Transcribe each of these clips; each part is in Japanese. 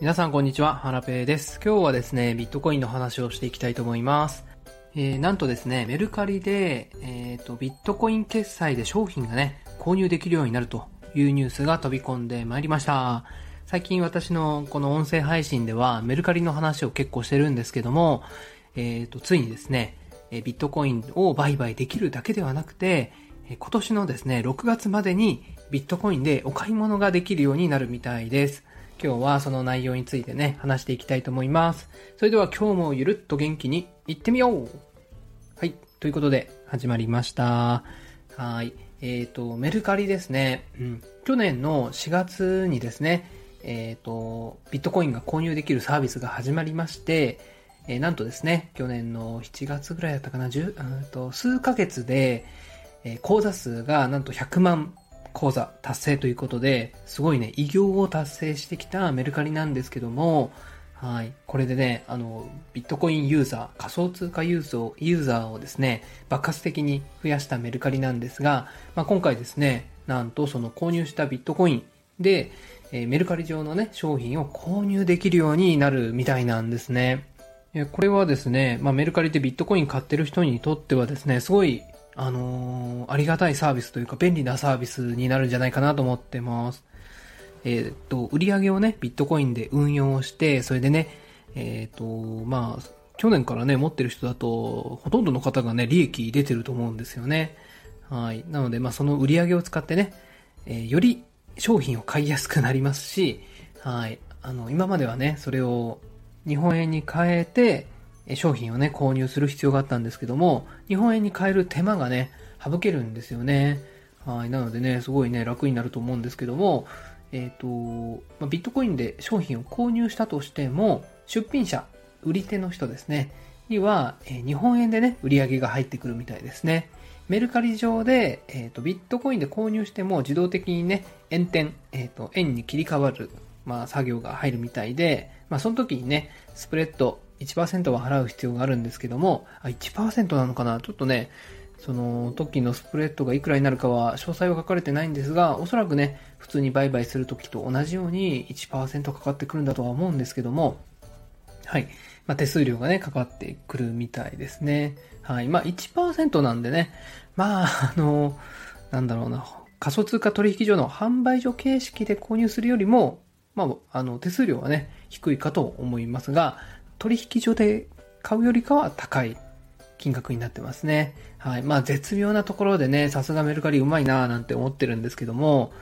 皆さんこんにちは、ハラペーです。今日はですね、ビットコインの話をしていきたいと思います。えー、なんとですね、メルカリで、えっ、ー、と、ビットコイン決済で商品がね、購入できるようになるというニュースが飛び込んでまいりました。最近私のこの音声配信ではメルカリの話を結構してるんですけども、えっ、ー、と、ついにですね、ビットコインを売買できるだけではなくて、今年のですね、6月までにビットコインでお買い物ができるようになるみたいです。今日はその内容についてね、話していきたいと思います。それでは今日もゆるっと元気に行ってみようはい。ということで、始まりました。はい。えっ、ー、と、メルカリですね。うん。去年の4月にですね、えっ、ー、と、ビットコインが購入できるサービスが始まりまして、えー、なんとですね、去年の7月ぐらいだったかな、10、と数ヶ月で、えー、口座数がなんと100万講座達成ということで、すごいね、偉業を達成してきたメルカリなんですけども、はい。これでね、あの、ビットコインユーザー、仮想通貨ユーザーーザーをですね、爆発的に増やしたメルカリなんですが、まあ、今回ですね、なんとその購入したビットコインで、えー、メルカリ上のね、商品を購入できるようになるみたいなんですね。これはですね、まあ、メルカリでビットコイン買ってる人にとってはですね、すごいあのー、ありがたいサービスというか便利なサービスになるんじゃないかなと思ってます。えっ、と、売り上げをね、ビットコインで運用して、それでね、えっ、と、まあ、去年からね、持ってる人だと、ほとんどの方がね、利益出てると思うんですよね。はい。なので、まあ、その売り上げを使ってね、えー、より商品を買いやすくなりますし、はい。あの、今まではね、それを日本円に変えて、商品をね、購入する必要があったんですけども、日本円に変える手間がね、省けるんですよね。はい。なのでね、すごいね、楽になると思うんですけども、えっ、ー、と、まビットコインで商品を購入したとしても、出品者、売り手の人ですね、には、え日本円でね、売り上げが入ってくるみたいですね。メルカリ上で、えっ、ー、と、ビットコインで購入しても自動的にね、円転、えっ、ー、と、円に切り替わる、まあ、作業が入るみたいで、まあ、その時にね、スプレッド、1%は払う必要があるんですけども、あ、1%なのかな？ちょっとね、その時のスプレッドがいくらになるかは詳細は書かれてないんですが、おそらくね、普通に売買する時と同じように1%かかってくるんだとは思うんですけども、はい。まあ、手数料がね、かかってくるみたいですね。はい。まあ、1%なんでね、まあ、あの、なんだろうな、仮想通貨取引所の販売所形式で購入するよりも、まあ、あの、手数料はね、低いかと思いますが、取引所で買うよりかは高い金額になってますね。はい。まあ、絶妙なところでね、さすがメルカリうまいなぁなんて思ってるんですけども、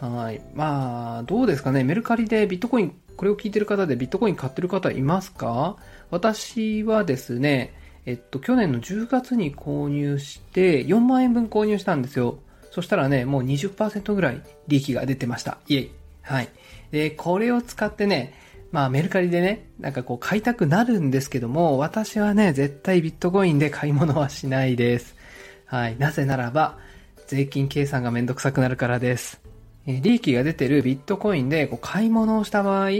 はい。まあ、どうですかね。メルカリでビットコイン、これを聞いてる方でビットコイン買ってる方いますか？私はですね、えっと、去年の10月に購入して、4万円分購入したんですよ。そしたらね、もう20%ぐらい利益が出てました。イェイ。はい。で、これを使ってね、まあメルカリでね、なんかこう買いたくなるんですけども、私はね、絶対ビットコインで買い物はしないです。はい。なぜならば、税金計算がめんどくさくなるからです。え利益が出てるビットコインでこう買い物をした場合、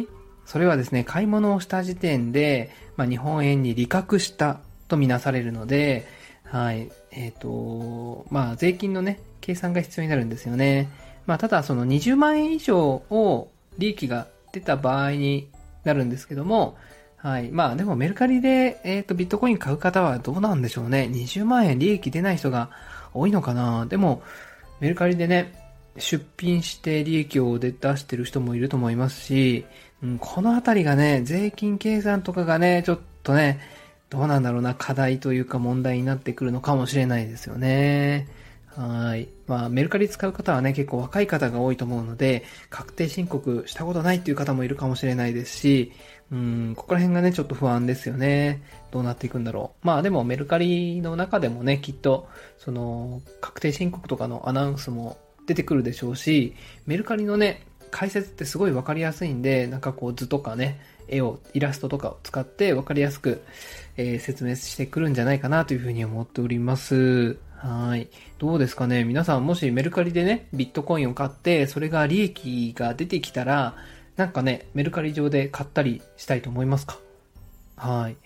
それはですね、買い物をした時点で、まあ、日本円に利確したとみなされるので、はい。えっ、ー、と、まあ、税金のね、計算が必要になるんですよね。まあ、ただ、その20万円以上を利益が出た場合になるんですけども、はい。まあでもメルカリで、えっ、ー、と、ビットコイン買う方はどうなんでしょうね。20万円利益出ない人が多いのかなでも、メルカリでね、出品して利益を出してる人もいると思いますし、うん、このあたりがね、税金計算とかがね、ちょっとね、どうなんだろうな、課題というか問題になってくるのかもしれないですよね。はい。まあ、メルカリ使う方はね、結構若い方が多いと思うので、確定申告したことないっていう方もいるかもしれないですし、うん、ここら辺がね、ちょっと不安ですよね。どうなっていくんだろう。まあでもメルカリの中でもね、きっと、その、確定申告とかのアナウンスも出てくるでしょうし、メルカリのね、解説ってすごいわかりやすいんで、なんかこう図とかね、絵を、イラストとかを使ってわかりやすく、えー、説明してくるんじゃないかなというふうに思っております。はい。どうですかね？皆さんもしメルカリでね、ビットコインを買って、それが利益が出てきたら、なんかね、メルカリ上で買ったりしたいと思いますか？はい。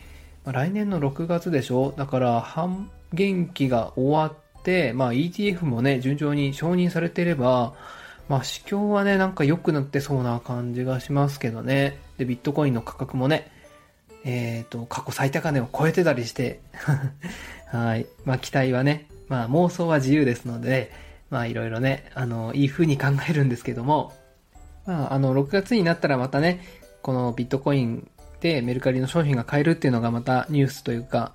まあ、来年の6月でしょ？だから、半減期が終わって、まあ ETF もね、順調に承認されていれば、まあ、市況はね、なんか良くなってそうな感じがしますけどね。で、ビットコインの価格もね、えっ、ー、と、過去最高値を超えてたりして はい。まあ、期待はね、まあ、妄想は自由ですので、まあ、いろいろね、あの、いい風に考えるんですけども、まあ、あの、6月になったらまたね、このビットコインでメルカリの商品が買えるっていうのがまたニュースというか、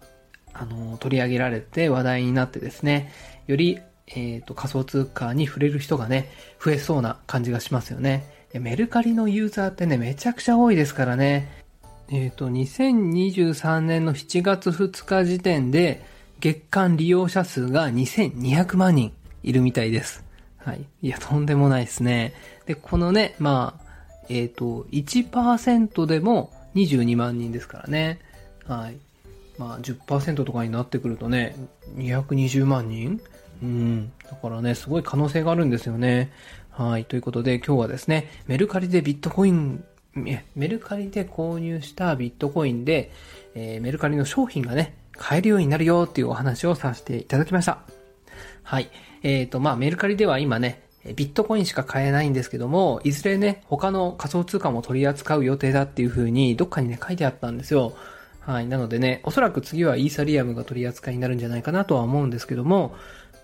あの、取り上げられて話題になってですね、より、えっ、ー、と、仮想通貨に触れる人がね、増えそうな感じがしますよね。メルカリのユーザーってね、めちゃくちゃ多いですからね。えっ、ー、と、2023年の7月2日時点で、月間利用者数が2200万人いるみたいです。はい。いや、とんでもないですね。で、このね、まあ、えっ、ー、と、1%でも22万人ですからね。はい。まあ10%とかになってくるとね、220万人？うん。だからね、すごい可能性があるんですよね。はい。ということで今日はですね、メルカリでビットコイン、メルカリで購入したビットコインで、えー、メルカリの商品がね、買えるようになるよっていうお話をさせていただきました。はい。えっ、ー、と、まあ、メルカリでは今ね、ビットコインしか買えないんですけども、いずれね、他の仮想通貨も取り扱う予定だっていう風に、どっかにね、書いてあったんですよ。はい。なのでね、おそらく次はイーサリアムが取り扱いになるんじゃないかなとは思うんですけども、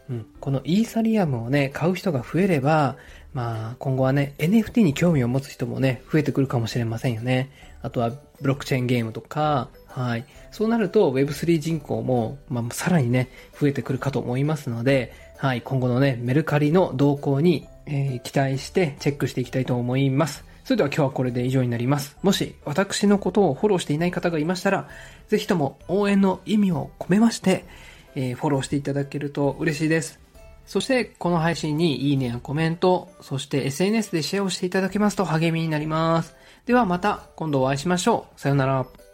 うん、このイーサリアムをね、買う人が増えれば、まあ、今後はね、NFT に興味を持つ人もね、増えてくるかもしれませんよね。あとは、ブロックチェーンゲームとか、はい。そうなると Web3 人口も、まあ、さらにね、増えてくるかと思いますので、はい。今後のね、メルカリの動向に、えー、期待してチェックしていきたいと思います。それでは今日はこれで以上になります。もし私のことをフォローしていない方がいましたら、ぜひとも応援の意味を込めまして、えー、フォローしていただけると嬉しいです。そして、この配信にいいねやコメント、そして SNS でシェアをしていただけますと励みになります。ではまた今度お会いしましょう。さよなら。